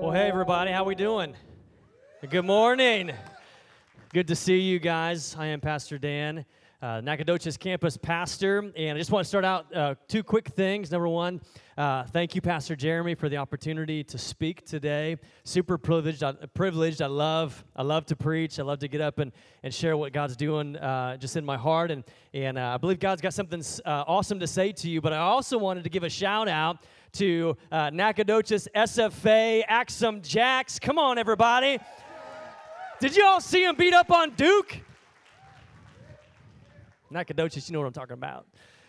Well, hey everybody, how we doing? Good morning. Good to see you guys. I am Pastor Dan, uh, Nacogdoches campus pastor, and I just want to start out uh, two quick things. Number one, uh, thank you, Pastor Jeremy, for the opportunity to speak today. Super privileged. I, privileged. I love. I love to preach. I love to get up and, and share what God's doing uh, just in my heart, and and uh, I believe God's got something uh, awesome to say to you. But I also wanted to give a shout out to Nacogdoches SFA Axe 'Em Jacks. Come on, everybody. Did you all see him beat up on Duke? Nacogdoches, you know what I'm talking about.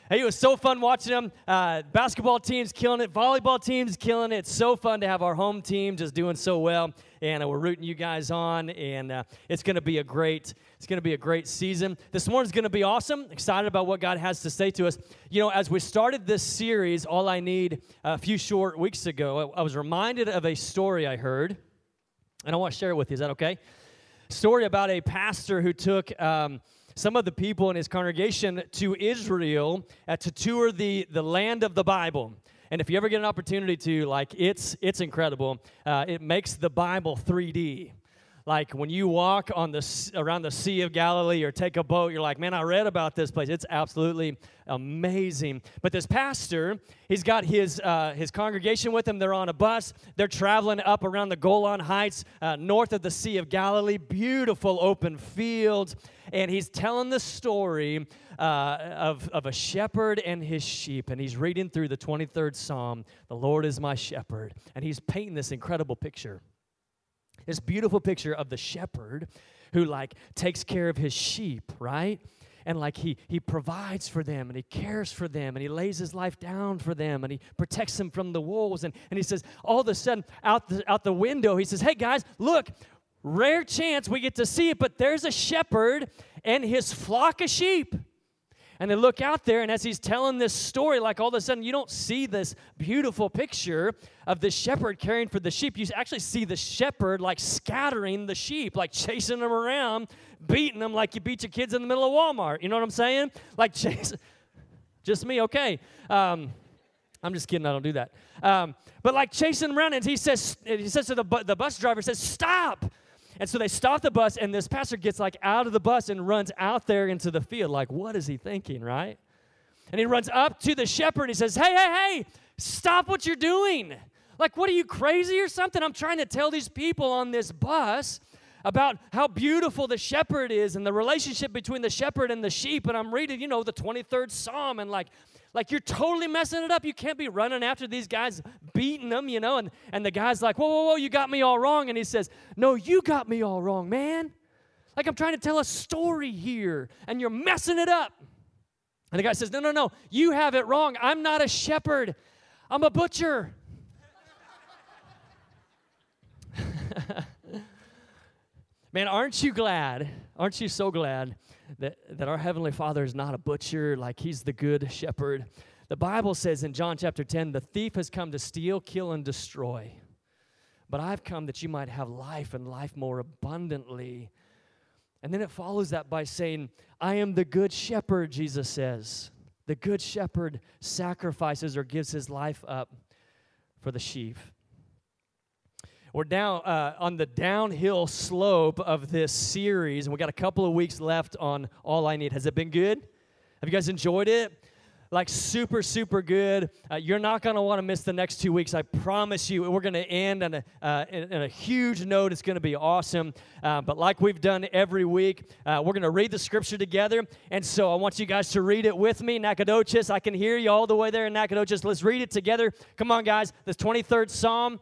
Hey, it was so fun watching them. Uh, basketball team's killing it. Volleyball team's killing it. It's so fun to have our home team just doing so well, and uh, we're rooting you guys on. And uh, it's going to be a great, it's going to be a great season. This morning's going to be awesome. Excited about what God has to say to us. You know, as we started this series, all I need a few short weeks ago, I, I was reminded of a story I heard, and I want to share it with you. Is that okay? Story about a pastor who took. Um, some of the people in his congregation to Israel uh, to tour the, the land of the Bible. And if you ever get an opportunity to, like, it's, it's incredible. Uh, it makes the Bible 3D. Like when you walk on the around the Sea of Galilee or take a boat, you're like, man, I read about this place. It's absolutely amazing. But this pastor, he's got his uh, his congregation with him. They're on a bus. They're traveling up around the Golan Heights, uh, north of the Sea of Galilee. Beautiful open fields, and he's telling the story uh, of of a shepherd and his sheep. And he's reading through the 23rd Psalm. The Lord is my shepherd, and he's painting this incredible picture this beautiful picture of the shepherd who like takes care of his sheep, right? and like he he provides for them and he cares for them and he lays his life down for them and he protects them from the wolves and, and he says all of a sudden out the out the window he says hey guys look rare chance we get to see it but there's a shepherd and his flock of sheep and they look out there, and as he's telling this story, like all of a sudden, you don't see this beautiful picture of the shepherd caring for the sheep. You actually see the shepherd like scattering the sheep, like chasing them around, beating them like you beat your kids in the middle of Walmart. You know what I'm saying? Like chasing. Just me, okay. Um, I'm just kidding. I don't do that. Um, but like chasing around, and he says, he says to the, bu- the bus driver, says, "Stop! And so they stop the bus, and this pastor gets like out of the bus and runs out there into the field. Like, what is he thinking, right? And he runs up to the shepherd and he says, Hey, hey, hey, stop what you're doing. Like, what are you crazy or something? I'm trying to tell these people on this bus about how beautiful the shepherd is and the relationship between the shepherd and the sheep. And I'm reading, you know, the 23rd Psalm and like, like you're totally messing it up. You can't be running after these guys, beating them, you know. And, and the guy's like, whoa, whoa, whoa, you got me all wrong. And he says, no, you got me all wrong, man. Like I'm trying to tell a story here, and you're messing it up. And the guy says, no, no, no, you have it wrong. I'm not a shepherd, I'm a butcher. Man, aren't you glad? Aren't you so glad that, that our Heavenly Father is not a butcher, like He's the good shepherd. The Bible says in John chapter 10 the thief has come to steal, kill, and destroy. But I've come that you might have life and life more abundantly. And then it follows that by saying, I am the good shepherd, Jesus says. The good shepherd sacrifices or gives his life up for the sheep. We're down uh, on the downhill slope of this series, and we got a couple of weeks left on All I Need. Has it been good? Have you guys enjoyed it? Like super, super good. Uh, you're not going to want to miss the next two weeks. I promise you. We're going to end on a, uh, in, in, a huge note. It's going to be awesome. Uh, but like we've done every week, uh, we're going to read the scripture together. And so I want you guys to read it with me. Nacogdoches, I can hear you all the way there in Nacogdoches. Let's read it together. Come on, guys. This 23rd Psalm.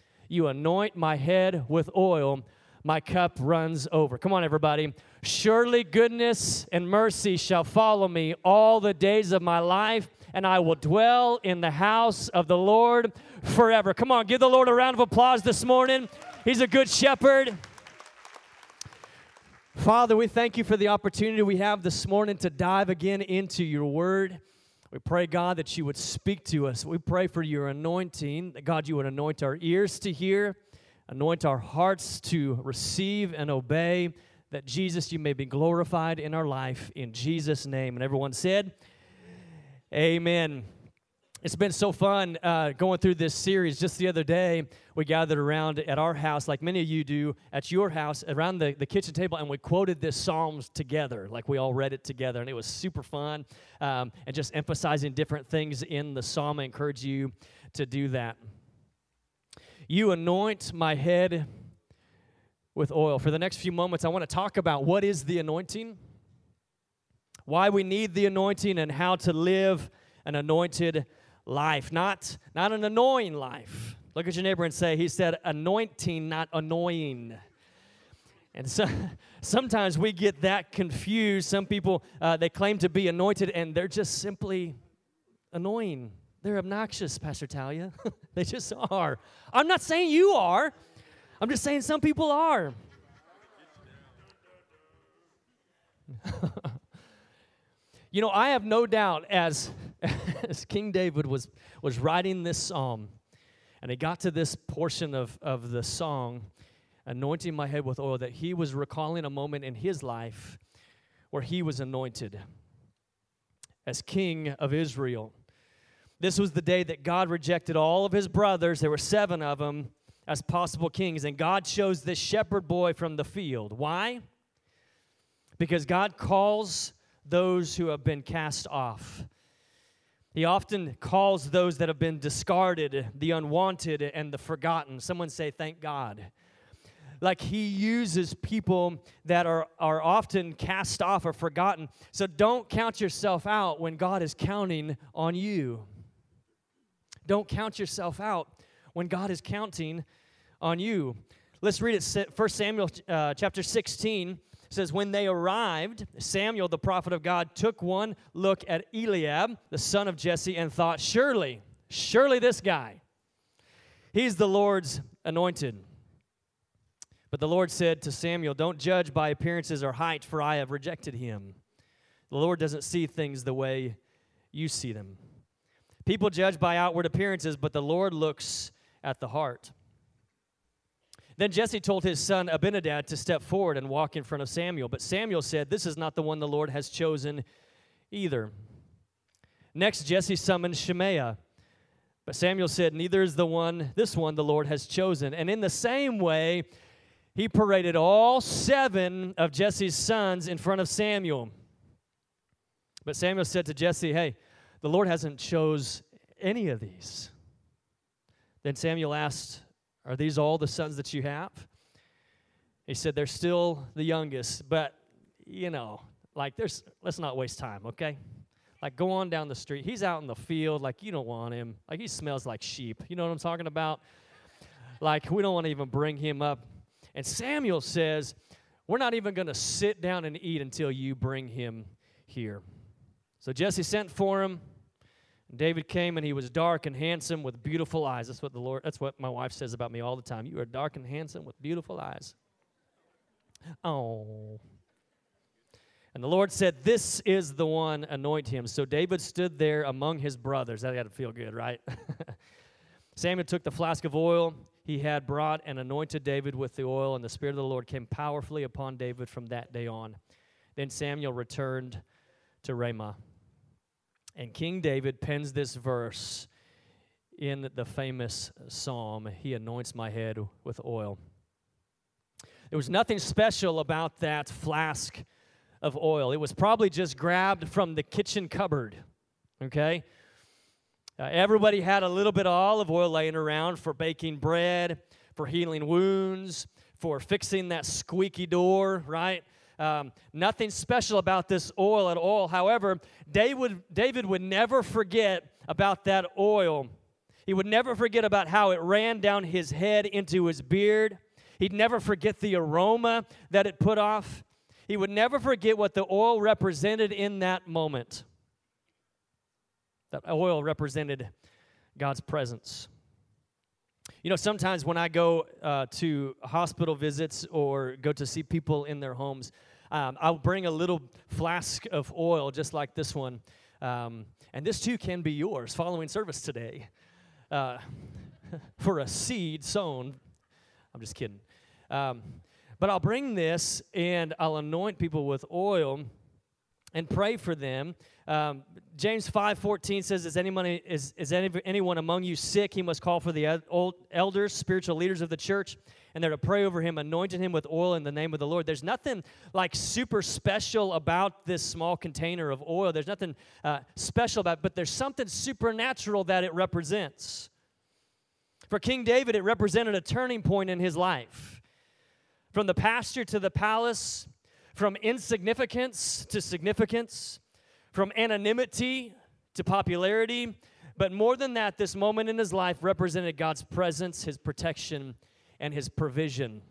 You anoint my head with oil, my cup runs over. Come on, everybody. Surely goodness and mercy shall follow me all the days of my life, and I will dwell in the house of the Lord forever. Come on, give the Lord a round of applause this morning. He's a good shepherd. Father, we thank you for the opportunity we have this morning to dive again into your word. We pray, God, that you would speak to us. We pray for your anointing, that God, you would anoint our ears to hear, anoint our hearts to receive and obey, that Jesus, you may be glorified in our life in Jesus' name. And everyone said, Amen. It's been so fun uh, going through this series. Just the other day, we gathered around at our house, like many of you do at your house, around the, the kitchen table, and we quoted this Psalms together. Like we all read it together, and it was super fun. Um, and just emphasizing different things in the psalm. I encourage you to do that. You anoint my head with oil. For the next few moments, I want to talk about what is the anointing, why we need the anointing, and how to live an anointed life, not, not an annoying life. Look at your neighbor and say, He said, anointing, not annoying. And so, sometimes we get that confused. Some people, uh, they claim to be anointed and they're just simply annoying. They're obnoxious, Pastor Talia. they just are. I'm not saying you are, I'm just saying some people are. you know, I have no doubt as as King David was, was writing this psalm, and he got to this portion of, of the song, anointing my head with oil, that he was recalling a moment in his life where he was anointed as king of Israel. This was the day that God rejected all of his brothers, there were seven of them, as possible kings, and God chose this shepherd boy from the field. Why? Because God calls those who have been cast off. He often calls those that have been discarded, the unwanted, and the forgotten. Someone say, Thank God. Like he uses people that are, are often cast off or forgotten. So don't count yourself out when God is counting on you. Don't count yourself out when God is counting on you. Let's read it. 1 Samuel uh, chapter 16 says, When they arrived, Samuel, the prophet of God, took one look at Eliab, the son of Jesse, and thought, Surely, surely this guy, he's the Lord's anointed. But the Lord said to Samuel, Don't judge by appearances or height, for I have rejected him. The Lord doesn't see things the way you see them. People judge by outward appearances, but the Lord looks at the heart. Then Jesse told his son Abinadab to step forward and walk in front of Samuel. But Samuel said, This is not the one the Lord has chosen either. Next, Jesse summoned Shimea. But Samuel said, Neither is the one, this one the Lord has chosen. And in the same way, he paraded all seven of Jesse's sons in front of Samuel. But Samuel said to Jesse, Hey, the Lord hasn't chose any of these. Then Samuel asked are these all the sons that you have? He said, They're still the youngest, but, you know, like, there's, let's not waste time, okay? Like, go on down the street. He's out in the field, like, you don't want him. Like, he smells like sheep. You know what I'm talking about? Like, we don't want to even bring him up. And Samuel says, We're not even going to sit down and eat until you bring him here. So Jesse sent for him. David came and he was dark and handsome with beautiful eyes. That's what the Lord, that's what my wife says about me all the time. You are dark and handsome with beautiful eyes. Oh. And the Lord said, This is the one, anoint him. So David stood there among his brothers. That got to feel good, right? Samuel took the flask of oil he had brought and anointed David with the oil, and the Spirit of the Lord came powerfully upon David from that day on. Then Samuel returned to Ramah. And King David pens this verse in the famous psalm He anoints my head with oil. There was nothing special about that flask of oil. It was probably just grabbed from the kitchen cupboard, okay? Uh, everybody had a little bit of olive oil laying around for baking bread, for healing wounds, for fixing that squeaky door, right? Um, nothing special about this oil at all. However, David, David would never forget about that oil. He would never forget about how it ran down his head into his beard. He'd never forget the aroma that it put off. He would never forget what the oil represented in that moment. That oil represented God's presence. You know, sometimes when I go uh, to hospital visits or go to see people in their homes, um, I'll bring a little flask of oil just like this one. Um, and this too can be yours following service today uh, for a seed sown. I'm just kidding. Um, but I'll bring this and I'll anoint people with oil and pray for them. Um, James 5:14 says, "Is anyone is, is any, anyone among you sick? He must call for the old elders, spiritual leaders of the church, and they're to pray over him, anointing him with oil in the name of the Lord." There's nothing like super special about this small container of oil. There's nothing uh, special about, it, but there's something supernatural that it represents. For King David, it represented a turning point in his life. From the pasture to the palace, from insignificance to significance, from anonymity to popularity. But more than that, this moment in his life represented God's presence, his protection, and his provision.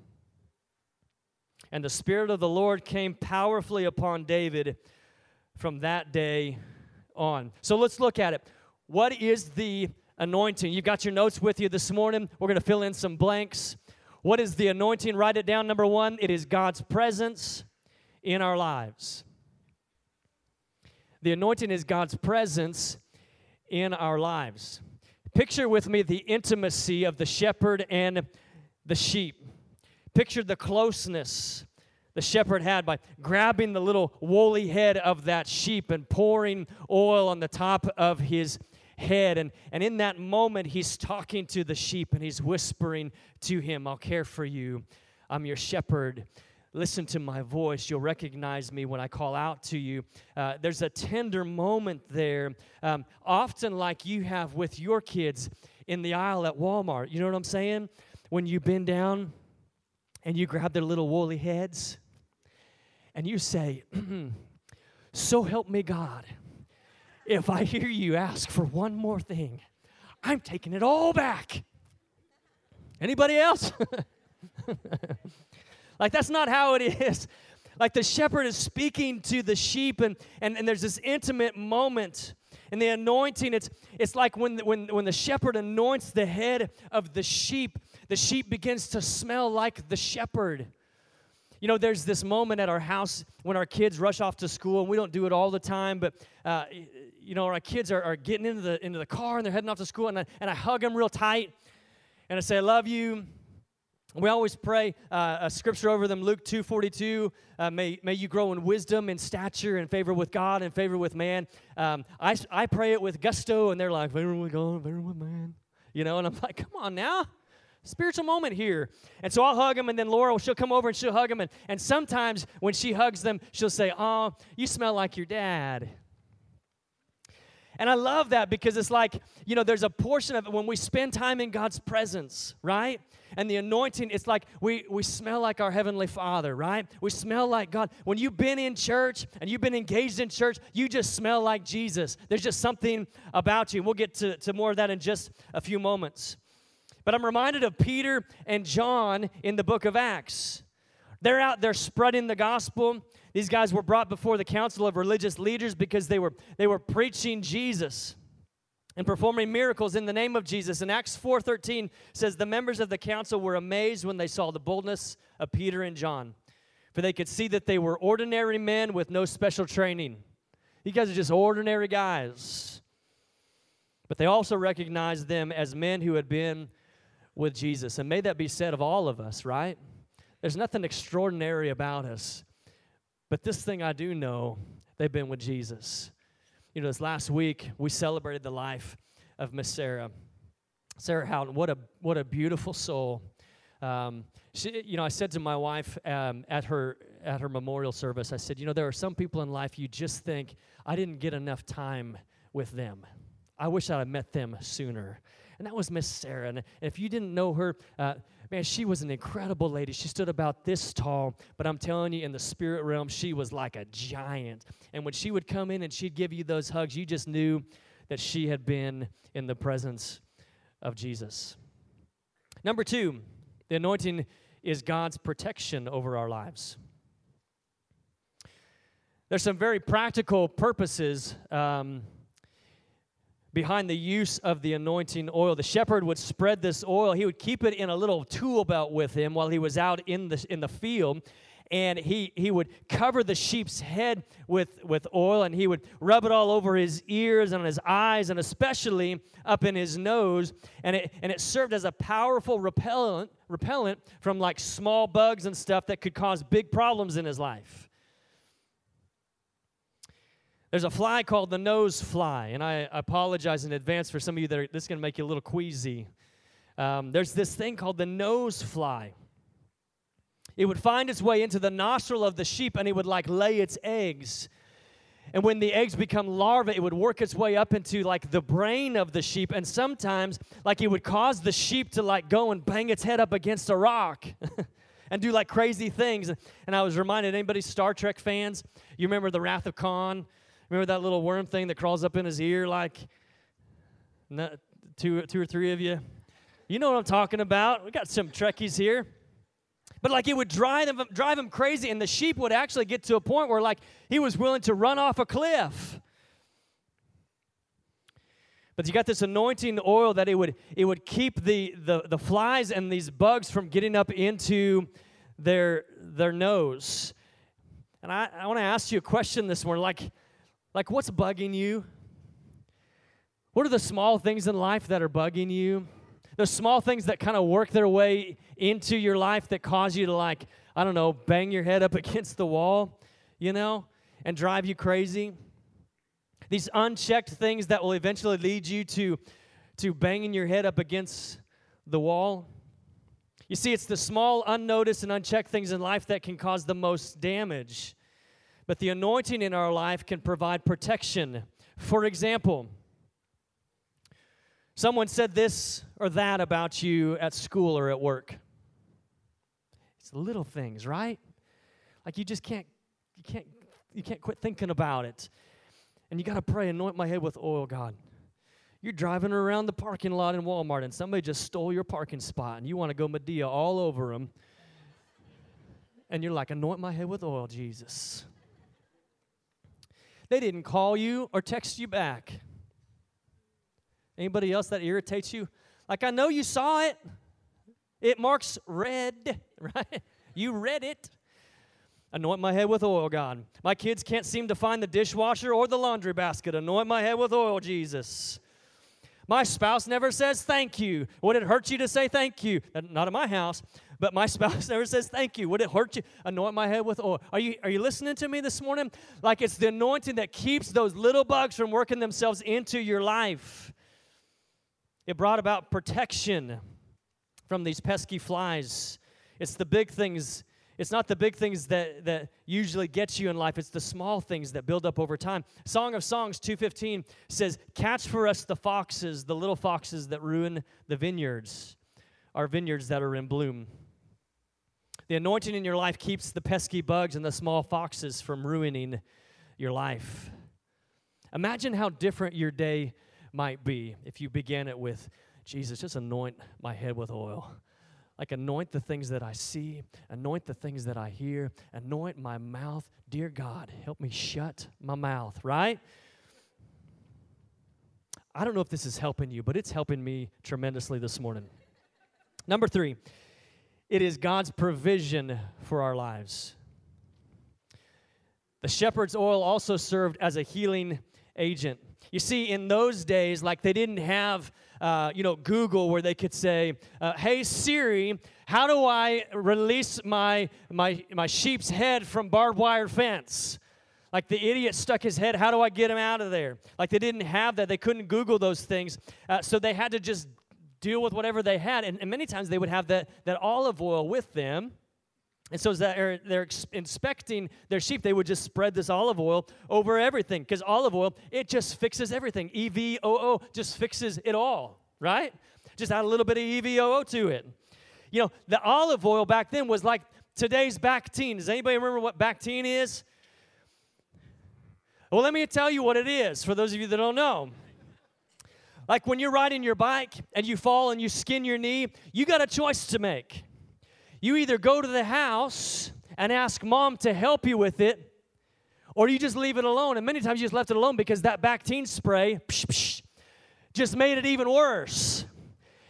And the Spirit of the Lord came powerfully upon David from that day on. So let's look at it. What is the anointing? You've got your notes with you this morning. We're going to fill in some blanks. What is the anointing? Write it down. Number one, it is God's presence in our lives. The anointing is God's presence in our lives. Picture with me the intimacy of the shepherd and the sheep. Picture the closeness the shepherd had by grabbing the little woolly head of that sheep and pouring oil on the top of his head. And, and in that moment, he's talking to the sheep and he's whispering to him, I'll care for you. I'm your shepherd listen to my voice. You'll recognize me when I call out to you. Uh, there's a tender moment there, um, often like you have with your kids in the aisle at Walmart. You know what I'm saying? When you bend down and you grab their little woolly heads and you say, So help me God. If I hear you ask for one more thing, I'm taking it all back. Anybody else? Like, that's not how it is. Like, the shepherd is speaking to the sheep, and, and, and there's this intimate moment. And the anointing, it's, it's like when, when, when the shepherd anoints the head of the sheep, the sheep begins to smell like the shepherd. You know, there's this moment at our house when our kids rush off to school, and we don't do it all the time, but, uh, you know, our kids are, are getting into the, into the car and they're heading off to school, and I, and I hug them real tight, and I say, I love you. We always pray uh, a scripture over them, Luke 2.42, uh, may, may you grow in wisdom and stature and favor with God and favor with man. Um, I, I pray it with gusto, and they're like, favor with God, favor with man. You know, and I'm like, come on now. Spiritual moment here. And so I'll hug them, and then Laura, she'll come over and she'll hug them. And, and sometimes when she hugs them, she'll say, oh, you smell like your dad. And I love that because it's like, you know, there's a portion of it when we spend time in God's presence, right? And the anointing, it's like we, we smell like our Heavenly Father, right? We smell like God. When you've been in church and you've been engaged in church, you just smell like Jesus. There's just something about you. We'll get to, to more of that in just a few moments. But I'm reminded of Peter and John in the book of Acts. They're out there spreading the gospel. These guys were brought before the council of religious leaders because they were, they were preaching Jesus and performing miracles in the name of Jesus. And Acts 4:13 says the members of the council were amazed when they saw the boldness of Peter and John. For they could see that they were ordinary men with no special training. These guys are just ordinary guys. But they also recognized them as men who had been with Jesus. And may that be said of all of us, right? There's nothing extraordinary about us. But this thing I do know, they've been with Jesus. You know, this last week we celebrated the life of Miss Sarah. Sarah Houghton, what a what a beautiful soul. Um, she, you know, I said to my wife um, at her at her memorial service, I said, you know, there are some people in life you just think I didn't get enough time with them. I wish I had met them sooner. And that was Miss Sarah. And if you didn't know her, uh, Man, she was an incredible lady. She stood about this tall, but I'm telling you, in the spirit realm, she was like a giant. And when she would come in and she'd give you those hugs, you just knew that she had been in the presence of Jesus. Number two, the anointing is God's protection over our lives. There's some very practical purposes um, behind the use of the anointing oil. The shepherd would spread this oil. He would keep it in a little tool belt with him while he was out in the in the field. And he, he would cover the sheep's head with, with oil and he would rub it all over his ears and his eyes and especially up in his nose. And it, and it served as a powerful repellent, repellent from like small bugs and stuff that could cause big problems in his life. There's a fly called the nose fly, and I apologize in advance for some of you that are, this is going to make you a little queasy. Um, there's this thing called the nose fly. It would find its way into the nostril of the sheep and it would like lay its eggs. And when the eggs become larvae, it would work its way up into like the brain of the sheep. And sometimes, like, it would cause the sheep to like go and bang its head up against a rock and do like crazy things. And I was reminded anybody Star Trek fans, you remember the Wrath of Khan? Remember that little worm thing that crawls up in his ear like two, two or three of you? You know what I'm talking about. We got some Trekkies here. But like it would drive them, drive him crazy, and the sheep would actually get to a point where like he was willing to run off a cliff. But you got this anointing oil that it would it would keep the, the, the flies and these bugs from getting up into their their nose. And I, I want to ask you a question this morning. Like, like, what's bugging you? What are the small things in life that are bugging you? The small things that kind of work their way into your life that cause you to, like, I don't know, bang your head up against the wall, you know, and drive you crazy. These unchecked things that will eventually lead you to, to banging your head up against the wall. You see, it's the small, unnoticed, and unchecked things in life that can cause the most damage. But the anointing in our life can provide protection. For example, someone said this or that about you at school or at work. It's little things, right? Like you just can't you can't you can't quit thinking about it. And you got to pray, anoint my head with oil, God. You're driving around the parking lot in Walmart and somebody just stole your parking spot and you want to go Madea all over them. And you're like, anoint my head with oil, Jesus. They didn't call you or text you back. Anybody else that irritates you? Like, I know you saw it. It marks red, right? You read it. Anoint my head with oil, God. My kids can't seem to find the dishwasher or the laundry basket. Anoint my head with oil, Jesus. My spouse never says thank you. Would it hurt you to say thank you? Uh, not in my house but my spouse never says thank you. Would it hurt you? Anoint my head with oil. Are you, are you listening to me this morning? Like it's the anointing that keeps those little bugs from working themselves into your life. It brought about protection from these pesky flies. It's the big things. It's not the big things that, that usually get you in life. It's the small things that build up over time. Song of Songs 215 says, Catch for us the foxes, the little foxes that ruin the vineyards, our vineyards that are in bloom. The anointing in your life keeps the pesky bugs and the small foxes from ruining your life. Imagine how different your day might be if you began it with, Jesus, just anoint my head with oil. Like, anoint the things that I see, anoint the things that I hear, anoint my mouth. Dear God, help me shut my mouth, right? I don't know if this is helping you, but it's helping me tremendously this morning. Number three, it is God's provision for our lives. The shepherd's oil also served as a healing agent. You see, in those days, like they didn't have, uh, you know, Google where they could say, uh, "Hey Siri, how do I release my my my sheep's head from barbed wire fence?" Like the idiot stuck his head, how do I get him out of there? Like they didn't have that. They couldn't Google those things. Uh, so they had to just deal with whatever they had. And, and many times they would have that, that olive oil with them. And so as they're, they're inspecting their sheep, they would just spread this olive oil over everything because olive oil, it just fixes everything. EVOO just fixes it all, right? Just add a little bit of EVOO to it. You know, the olive oil back then was like today's Bactine. Does anybody remember what Bactine is? Well, let me tell you what it is for those of you that don't know. Like when you're riding your bike and you fall and you skin your knee, you got a choice to make. You either go to the house and ask mom to help you with it, or you just leave it alone. And many times you just left it alone because that Bactine spray, psh, psh, just made it even worse.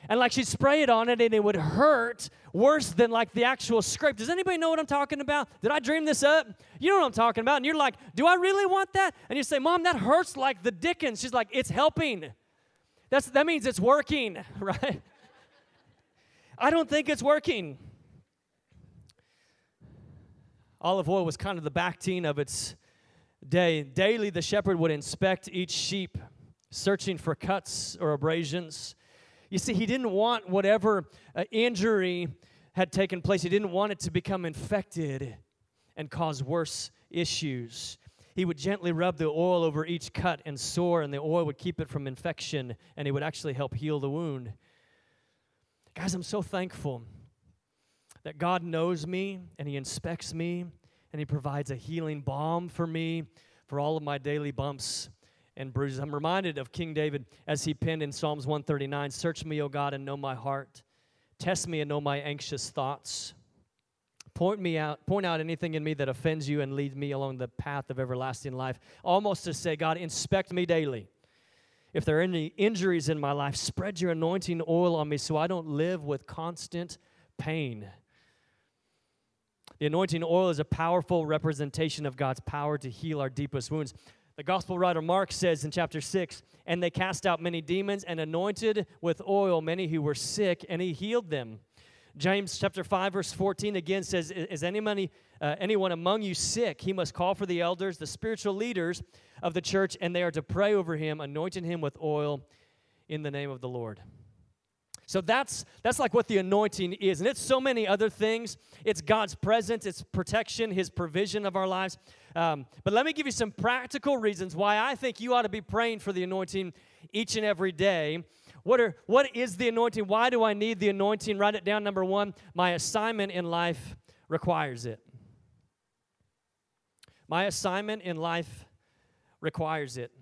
And like she'd spray it on it and it would hurt worse than like the actual scrape. Does anybody know what I'm talking about? Did I dream this up? You know what I'm talking about. And you're like, do I really want that? And you say, Mom, that hurts like the dickens. She's like, it's helping. That's, that means it's working, right? I don't think it's working. Olive oil was kind of the back Bactine of its day. Daily, the shepherd would inspect each sheep, searching for cuts or abrasions. You see, he didn't want whatever uh, injury had taken place, he didn't want it to become infected and cause worse issues. He would gently rub the oil over each cut and sore, and the oil would keep it from infection, and it would actually help heal the wound. Guys, I'm so thankful that God knows me and He inspects me and He provides a healing balm for me for all of my daily bumps and bruises. I'm reminded of King David as he penned in Psalms 139 Search me, O God, and know my heart. Test me and know my anxious thoughts. Point me out, point out anything in me that offends you and lead me along the path of everlasting life. Almost to say, God, inspect me daily. If there are any injuries in my life, spread your anointing oil on me so I don't live with constant pain. The anointing oil is a powerful representation of God's power to heal our deepest wounds. The gospel writer Mark says in chapter 6 And they cast out many demons and anointed with oil many who were sick, and he healed them. James chapter 5, verse 14 again says, Is anybody, uh, anyone among you sick? He must call for the elders, the spiritual leaders of the church, and they are to pray over him, anointing him with oil in the name of the Lord. So that's that's like what the anointing is. And it's so many other things. It's God's presence, it's protection, his provision of our lives. Um, but let me give you some practical reasons why I think you ought to be praying for the anointing each and every day. What are what is the anointing? Why do I need the anointing? Write it down. Number one, my assignment in life requires it. My assignment in life requires it.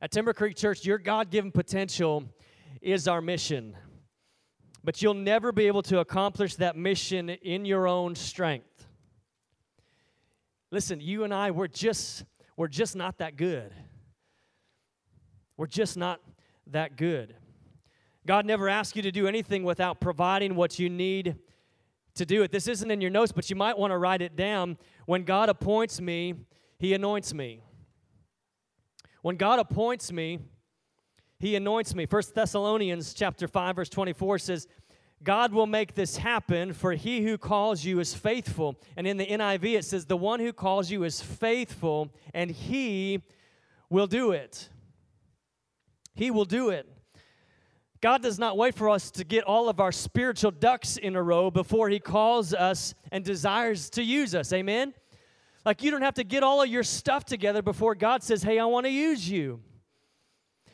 At Timber Creek Church, your God given potential is our mission. But you'll never be able to accomplish that mission in your own strength. Listen, you and I, we're just, we're just not that good. We're just not that good. God never asks you to do anything without providing what you need to do it. This isn't in your notes, but you might want to write it down. When God appoints me, He anoints me. When God appoints me, he anoints me. First Thessalonians chapter 5 verse 24 says, God will make this happen, for he who calls you is faithful. And in the NIV, it says, The one who calls you is faithful, and he will do it. He will do it. God does not wait for us to get all of our spiritual ducks in a row before he calls us and desires to use us. Amen? Like you don't have to get all of your stuff together before God says, Hey, I want to use you.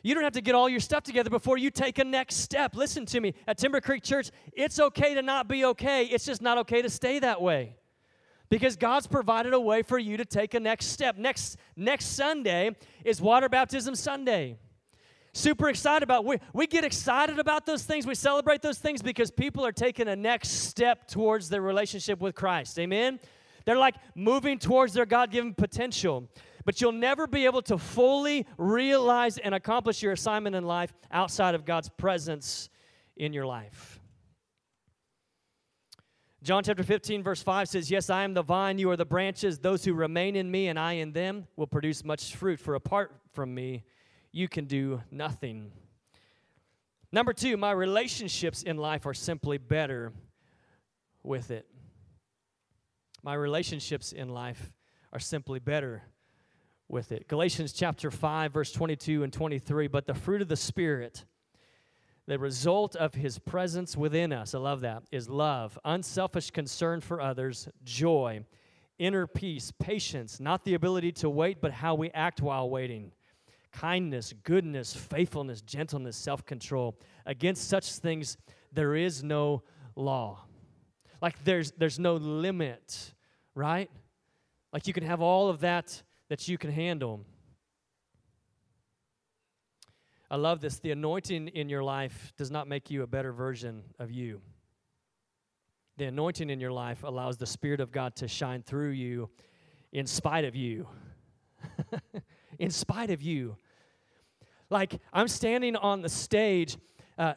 You don't have to get all your stuff together before you take a next step. Listen to me. At Timber Creek Church, it's okay to not be okay. It's just not okay to stay that way. Because God's provided a way for you to take a next step. Next next Sunday is water baptism Sunday. Super excited about we we get excited about those things. We celebrate those things because people are taking a next step towards their relationship with Christ. Amen. They're like moving towards their God-given potential but you'll never be able to fully realize and accomplish your assignment in life outside of God's presence in your life. John chapter 15, verse 5 says, Yes, I am the vine, you are the branches. Those who remain in me and I in them will produce much fruit, for apart from me, you can do nothing. Number two, my relationships in life are simply better with it. My relationships in life are simply better with it. Galatians chapter 5, verse 22 and 23. But the fruit of the Spirit, the result of his presence within us, I love that, is love, unselfish concern for others, joy, inner peace, patience, not the ability to wait, but how we act while waiting, kindness, goodness, faithfulness, gentleness, self control. Against such things, there is no law. Like there's, there's no limit, right? Like you can have all of that that you can handle. I love this. The anointing in your life does not make you a better version of you. The anointing in your life allows the Spirit of God to shine through you in spite of you. in spite of you. Like I'm standing on the stage uh,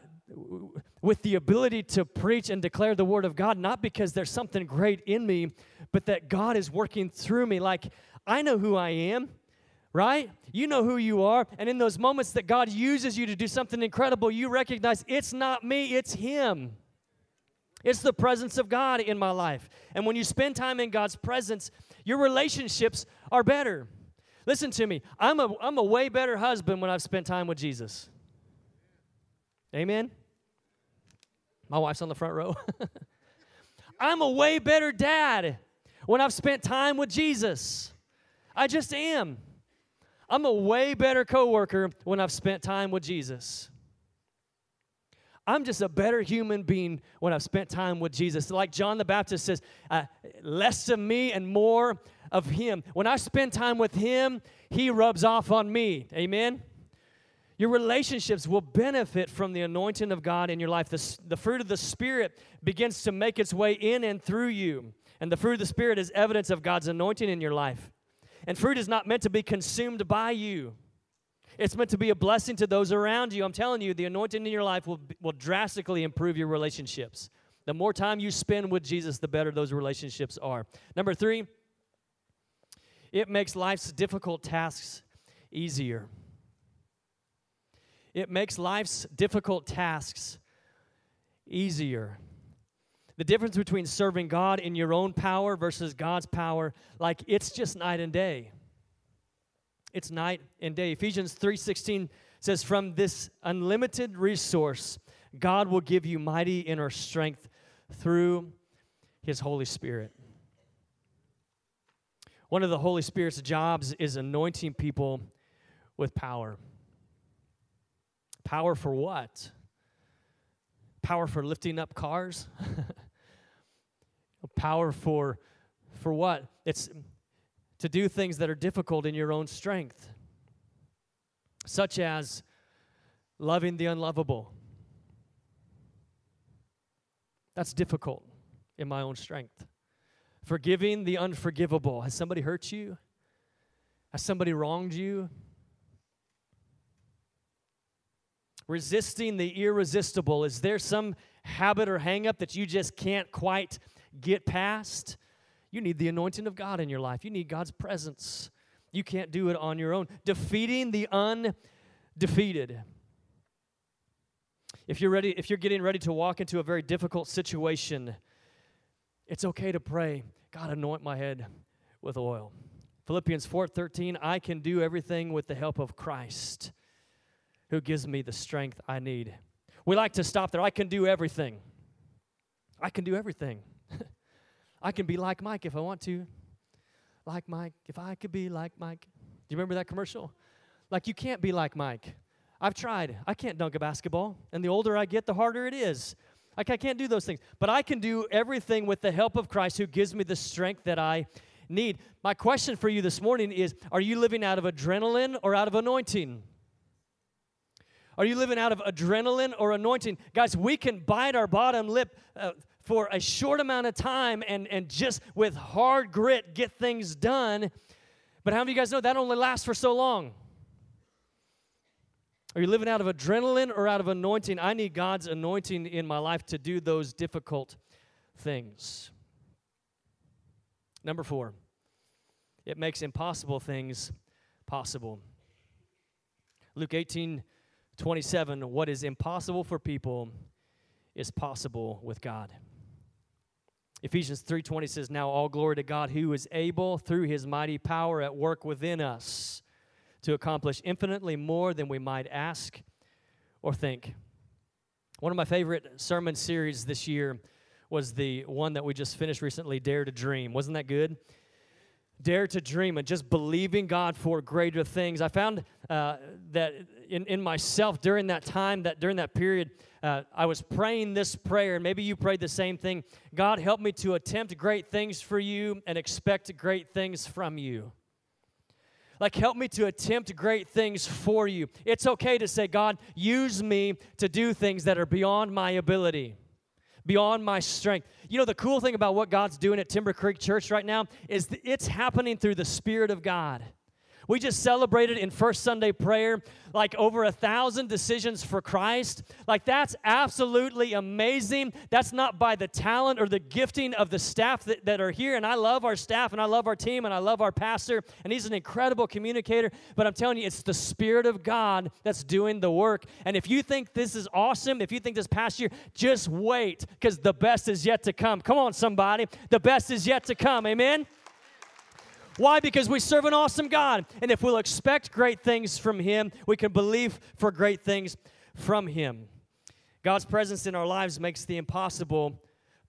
with the ability to preach and declare the word of God, not because there's something great in me, but that God is working through me. Like I know who I am right? You know who you are. And in those moments that God uses you to do something incredible, you recognize it's not me, it's Him. It's the presence of God in my life. And when you spend time in God's presence, your relationships are better. Listen to me. I'm a, I'm a way better husband when I've spent time with Jesus. Amen? My wife's on the front row. I'm a way better dad when I've spent time with Jesus. I just am. I'm a way better coworker when I've spent time with Jesus. I'm just a better human being when I've spent time with Jesus. Like John the Baptist says, uh, less of me and more of him. When I spend time with him, he rubs off on me. Amen? Your relationships will benefit from the anointing of God in your life. The, the fruit of the Spirit begins to make its way in and through you. And the fruit of the Spirit is evidence of God's anointing in your life. And fruit is not meant to be consumed by you. It's meant to be a blessing to those around you. I'm telling you, the anointing in your life will, will drastically improve your relationships. The more time you spend with Jesus, the better those relationships are. Number three, it makes life's difficult tasks easier. It makes life's difficult tasks easier. The difference between serving God in your own power versus God's power, like it's just night and day. It's night and day. Ephesians 3:16 says from this unlimited resource, God will give you mighty inner strength through his Holy Spirit. One of the Holy Spirit's jobs is anointing people with power. Power for what? Power for lifting up cars? power for for what? It's to do things that are difficult in your own strength, such as loving the unlovable. That's difficult in my own strength. Forgiving the unforgivable. Has somebody hurt you? Has somebody wronged you? Resisting the irresistible. Is there some habit or hangup that you just can't quite get past, you need the anointing of God in your life. You need God's presence. You can't do it on your own. Defeating the undefeated. If you're ready, if you're getting ready to walk into a very difficult situation, it's okay to pray, God, anoint my head with oil. Philippians 4:13, I can do everything with the help of Christ who gives me the strength I need. We like to stop there. I can do everything. I can do everything. I can be like Mike if I want to. Like Mike, if I could be like Mike. Do you remember that commercial? Like, you can't be like Mike. I've tried. I can't dunk a basketball. And the older I get, the harder it is. Like, I can't do those things. But I can do everything with the help of Christ who gives me the strength that I need. My question for you this morning is Are you living out of adrenaline or out of anointing? Are you living out of adrenaline or anointing? Guys, we can bite our bottom lip uh, for a short amount of time and, and just with hard grit get things done. But how many of you guys know that only lasts for so long? Are you living out of adrenaline or out of anointing? I need God's anointing in my life to do those difficult things. Number four, it makes impossible things possible. Luke 18 27, what is impossible for people is possible with God. Ephesians 3:20 says, "Now all glory to God who is able through his mighty power at work within us to accomplish infinitely more than we might ask or think." One of my favorite sermon series this year was the one that we just finished recently, Dare to Dream. Wasn't that good? Dare to dream and just believing God for greater things. I found uh, that in, in myself during that time, that during that period, uh, I was praying this prayer, and maybe you prayed the same thing. God, help me to attempt great things for you and expect great things from you. Like, help me to attempt great things for you. It's okay to say, God, use me to do things that are beyond my ability, beyond my strength. You know, the cool thing about what God's doing at Timber Creek Church right now is it's happening through the Spirit of God. We just celebrated in First Sunday prayer like over a thousand decisions for Christ. Like, that's absolutely amazing. That's not by the talent or the gifting of the staff that, that are here. And I love our staff and I love our team and I love our pastor. And he's an incredible communicator. But I'm telling you, it's the Spirit of God that's doing the work. And if you think this is awesome, if you think this past year, just wait because the best is yet to come. Come on, somebody. The best is yet to come. Amen. Why? Because we serve an awesome God. And if we'll expect great things from Him, we can believe for great things from Him. God's presence in our lives makes the impossible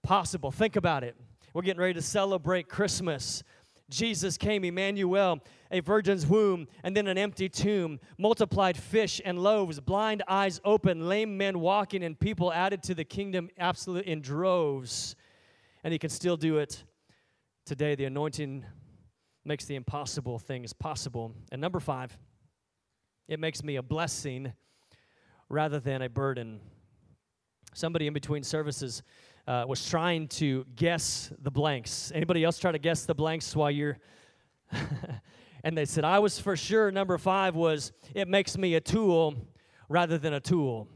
possible. Think about it. We're getting ready to celebrate Christmas. Jesus came, Emmanuel, a virgin's womb, and then an empty tomb, multiplied fish and loaves, blind eyes open, lame men walking, and people added to the kingdom absolute in droves. And he can still do it today. The anointing makes the impossible things possible. And number five, it makes me a blessing rather than a burden. Somebody in between services uh, was trying to guess the blanks. Anybody else try to guess the blanks while you're. and they said, I was for sure, number five was, it makes me a tool rather than a tool.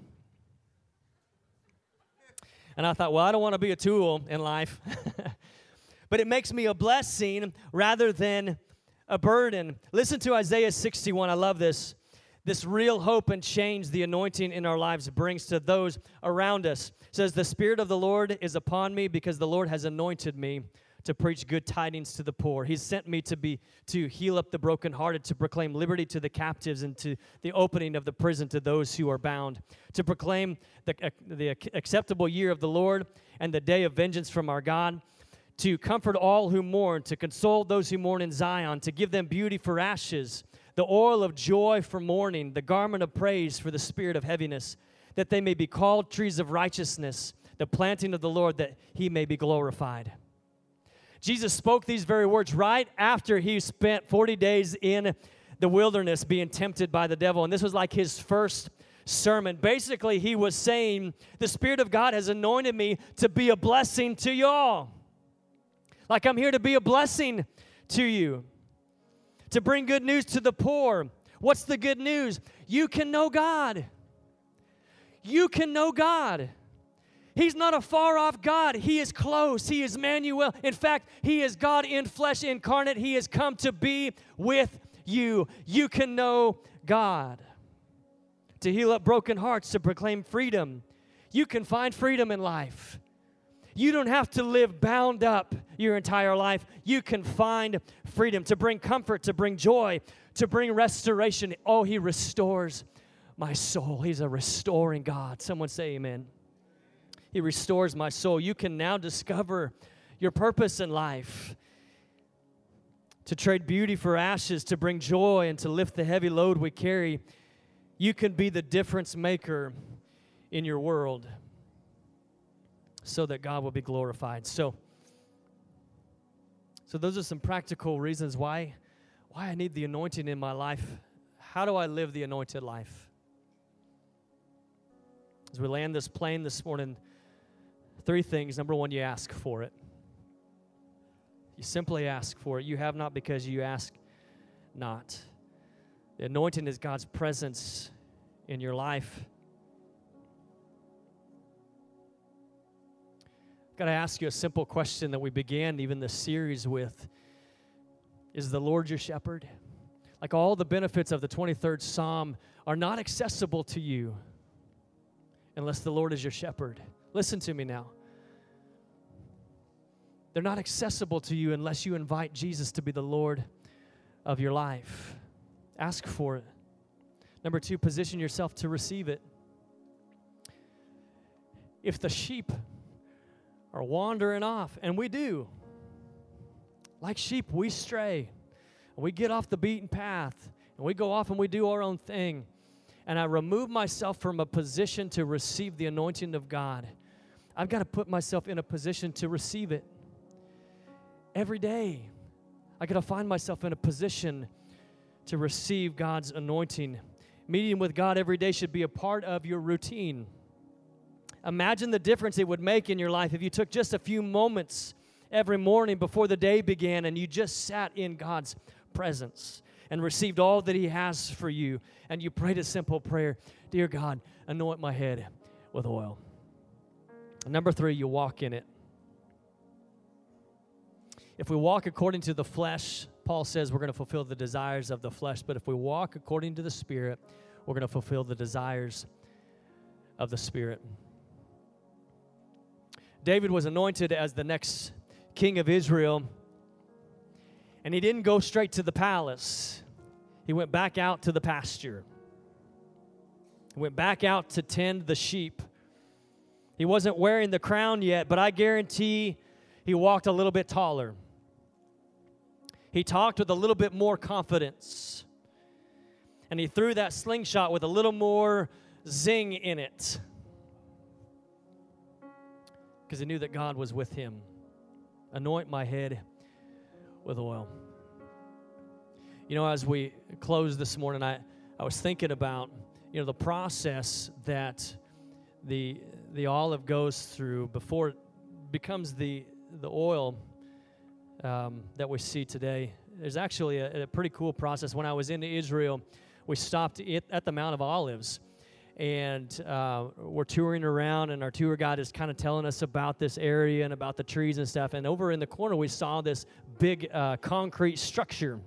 And I thought, well, I don't want to be a tool in life. but it makes me a blessing rather than a burden. Listen to Isaiah 61. I love this. This real hope and change the anointing in our lives brings to those around us. It says, The Spirit of the Lord is upon me because the Lord has anointed me to preach good tidings to the poor. He's sent me to be to heal up the brokenhearted, to proclaim liberty to the captives, and to the opening of the prison to those who are bound, to proclaim the, the acceptable year of the Lord and the day of vengeance from our God, to comfort all who mourn, to console those who mourn in Zion, to give them beauty for ashes, the oil of joy for mourning, the garment of praise for the spirit of heaviness, that they may be called trees of righteousness, the planting of the Lord, that he may be glorified. Jesus spoke these very words right after he spent 40 days in the wilderness being tempted by the devil. And this was like his first sermon. Basically, he was saying, The Spirit of God has anointed me to be a blessing to y'all. Like I'm here to be a blessing to you, to bring good news to the poor. What's the good news? You can know God. You can know God. He's not a far off God. He is close. He is Emmanuel. In fact, He is God in flesh incarnate. He has come to be with you. You can know God. To heal up broken hearts, to proclaim freedom. You can find freedom in life. You don't have to live bound up your entire life. You can find freedom to bring comfort, to bring joy, to bring restoration. Oh, He restores my soul. He's a restoring God. Someone say amen. He restores my soul. You can now discover your purpose in life to trade beauty for ashes, to bring joy, and to lift the heavy load we carry. You can be the difference maker in your world so that God will be glorified. So, so those are some practical reasons why, why I need the anointing in my life. How do I live the anointed life? As we land this plane this morning, three things. Number one, you ask for it. You simply ask for it. You have not because you ask not. The anointing is God's presence in your life. Got to ask you a simple question that we began even this series with Is the Lord your shepherd? Like all the benefits of the 23rd Psalm are not accessible to you unless the Lord is your shepherd. Listen to me now. They're not accessible to you unless you invite Jesus to be the Lord of your life. Ask for it. Number two, position yourself to receive it. If the sheep are wandering off, and we do. Like sheep, we stray. We get off the beaten path, and we go off and we do our own thing. And I remove myself from a position to receive the anointing of God. I've got to put myself in a position to receive it. Every day, I got to find myself in a position to receive God's anointing. Meeting with God every day should be a part of your routine. Imagine the difference it would make in your life if you took just a few moments every morning before the day began and you just sat in God's presence. and received all that He has for you, and you prayed a simple prayer Dear God, anoint my head with oil. number three, you walk in it. If we walk according to the flesh, Paul says we're going to fulfill the desires of the flesh, but if we walk according to the Spirit, we're going to fulfill the desires of the Spirit. David was anointed as the next king of Israel, and he didn't go straight to the palace. He went back out to the pasture. He went back out to tend the sheep. He wasn't wearing the crown yet, but I guarantee he walked a little bit taller. He talked with a little bit more confidence. And he threw that slingshot with a little more zing in it because he knew that God was with him. Anoint my head with oil. You know, as we close this morning, I, I was thinking about, you know, the process that the, the olive goes through before it becomes the, the oil um, that we see today. There's actually a, a, pretty cool process. When I was in Israel, we stopped at the Mount of Olives and uh, we're touring around and our tour guide is kind of telling us about this area and about the trees and stuff. And over in the corner we saw this big uh, concrete structure.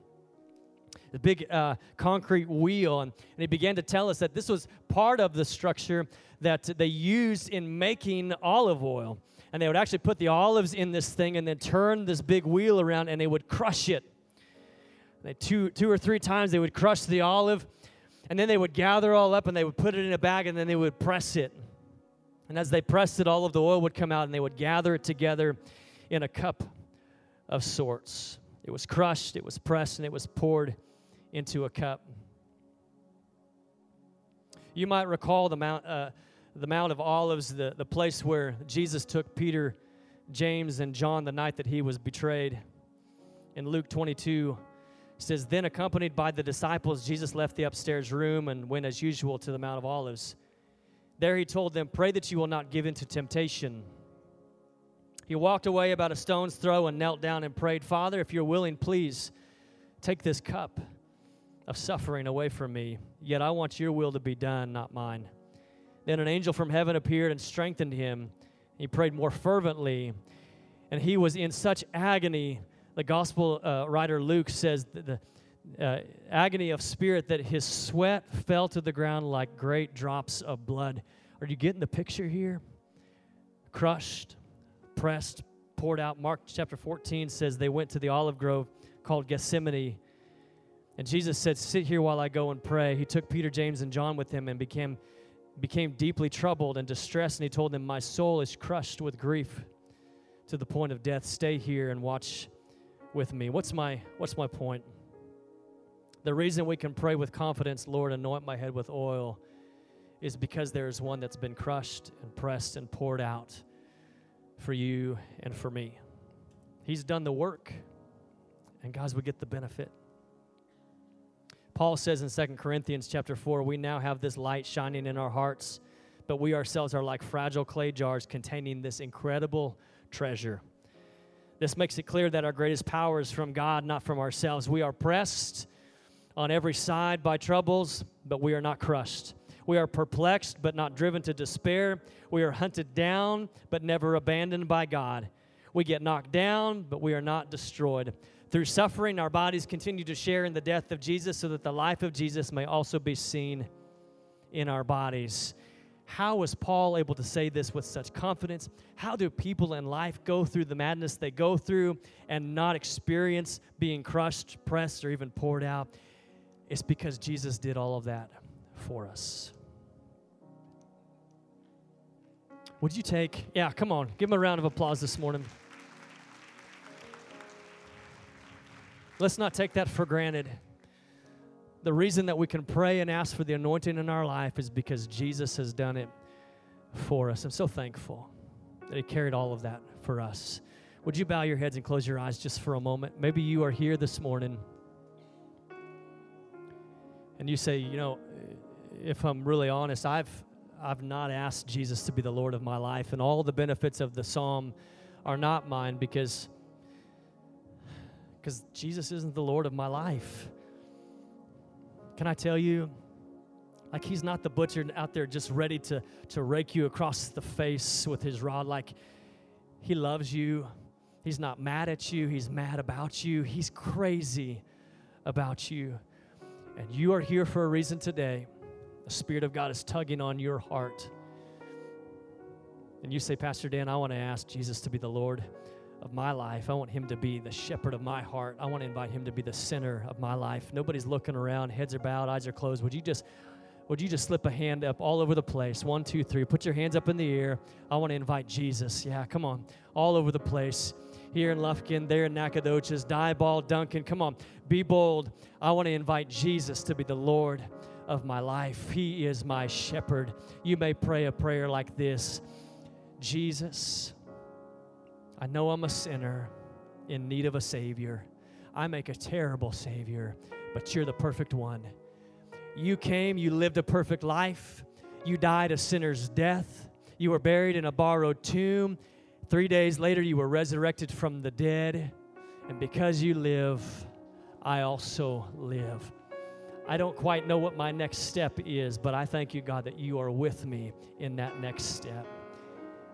The big uh, concrete wheel and, and he began to tell us that this was part of the structure that they used in making olive oil. And they would actually put the olives in this thing and then turn this big wheel around and they would crush it. They, two, two or three times they would crush the olive and then they would gather all up and they would put it in a bag and then they would press it. And as they pressed it, all of the oil would come out and they would gather it together in a cup of sorts. It was crushed, it was pressed, and it was poured into a cup. You might recall the Mount, uh, the Mount of Olives, the, the place where Jesus took Peter, James, and John the night that he was betrayed. In Luke 22, says, Then, accompanied by the disciples, Jesus left the upstairs room and went as usual to the Mount of Olives. There he told them, Pray that you will not give in to temptation. He walked away about a stone's throw and knelt down and prayed, Father, if you're willing, please take this cup of suffering away from me. Yet I want your will to be done, not mine. Then an angel from heaven appeared and strengthened him. He prayed more fervently, and he was in such agony the gospel uh, writer Luke says the uh, agony of spirit that his sweat fell to the ground like great drops of blood. Are you getting the picture here? Crushed, pressed, poured out. Mark chapter 14 says they went to the olive grove called Gethsemane. And Jesus said, Sit here while I go and pray. He took Peter, James, and John with him and became, became deeply troubled and distressed. And he told them, My soul is crushed with grief to the point of death. Stay here and watch with me. What's my what's my point? The reason we can pray with confidence, Lord, anoint my head with oil, is because there's one that's been crushed and pressed and poured out for you and for me. He's done the work, and guys, we get the benefit. Paul says in 2 Corinthians chapter 4, we now have this light shining in our hearts, but we ourselves are like fragile clay jars containing this incredible treasure. This makes it clear that our greatest power is from God, not from ourselves. We are pressed on every side by troubles, but we are not crushed. We are perplexed, but not driven to despair. We are hunted down, but never abandoned by God. We get knocked down, but we are not destroyed. Through suffering, our bodies continue to share in the death of Jesus so that the life of Jesus may also be seen in our bodies. How was Paul able to say this with such confidence? How do people in life go through the madness they go through and not experience being crushed, pressed, or even poured out? It's because Jesus did all of that for us. Would you take, yeah, come on, give him a round of applause this morning. Let's not take that for granted the reason that we can pray and ask for the anointing in our life is because Jesus has done it for us. I'm so thankful that He carried all of that for us. Would you bow your heads and close your eyes just for a moment? Maybe you are here this morning and you say, you know, if I'm really honest, I've I've not asked Jesus to be the Lord of my life, and all the benefits of the psalm are not mine because because Jesus isn't the Lord of my life. Can I tell you? Like he's not the butcher out there just ready to, to rake you across the face with his rod. Like he loves you. He's not mad at you. He's mad about you. He's crazy about you. And you are here for a reason today. The Spirit of God is tugging on your heart. And you say, Pastor Dan, I want to ask Jesus to be the Lord of my life. I want him to be the shepherd of my heart. I want to invite him to be the center of my life. Nobody's looking around, heads are bowed, eyes are closed. Would you just would you just slip a hand up all over the place? One, two, three. Put your hands up in the air. I want to invite Jesus. Yeah, come on. All over the place. Here in Lufkin, there in Nacogdoches, Diboll, Duncan. Come on. Be bold. I want to invite Jesus to be the Lord of my life. He is my shepherd. You may pray a prayer like this Jesus, I know I'm a sinner in need of a Savior. I make a terrible Savior, but you're the perfect one. You came, you lived a perfect life, you died a sinner's death, you were buried in a borrowed tomb. Three days later, you were resurrected from the dead. And because you live, I also live. I don't quite know what my next step is, but I thank you, God, that you are with me in that next step.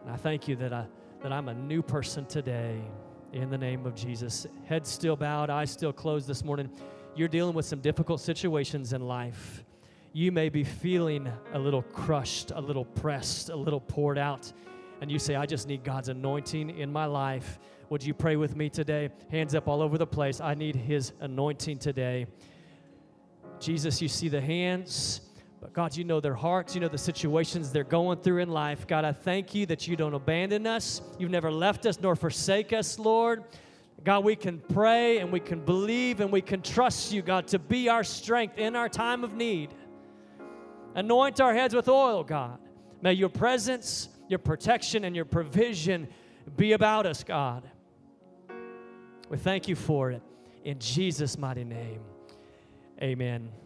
And I thank you that, I, that I'm a new person today in the name of Jesus. Head still bowed, eyes still closed this morning you're dealing with some difficult situations in life. You may be feeling a little crushed, a little pressed, a little poured out, and you say, I just need God's anointing in my life. Would you pray with me today? Hands up all over the place. I need His anointing today. Jesus, you see the hands. God, you know their hearts, you know the situations they're going through in life. God, I thank you that you don't abandon us. You've never left us nor forsake us, Lord. God, we can pray and we can believe and we can trust you, God, to be our strength in our time of need. Anoint our heads with oil, God. May your presence, your protection, and your provision be about us, God. We thank you for it. In Jesus' mighty name, amen.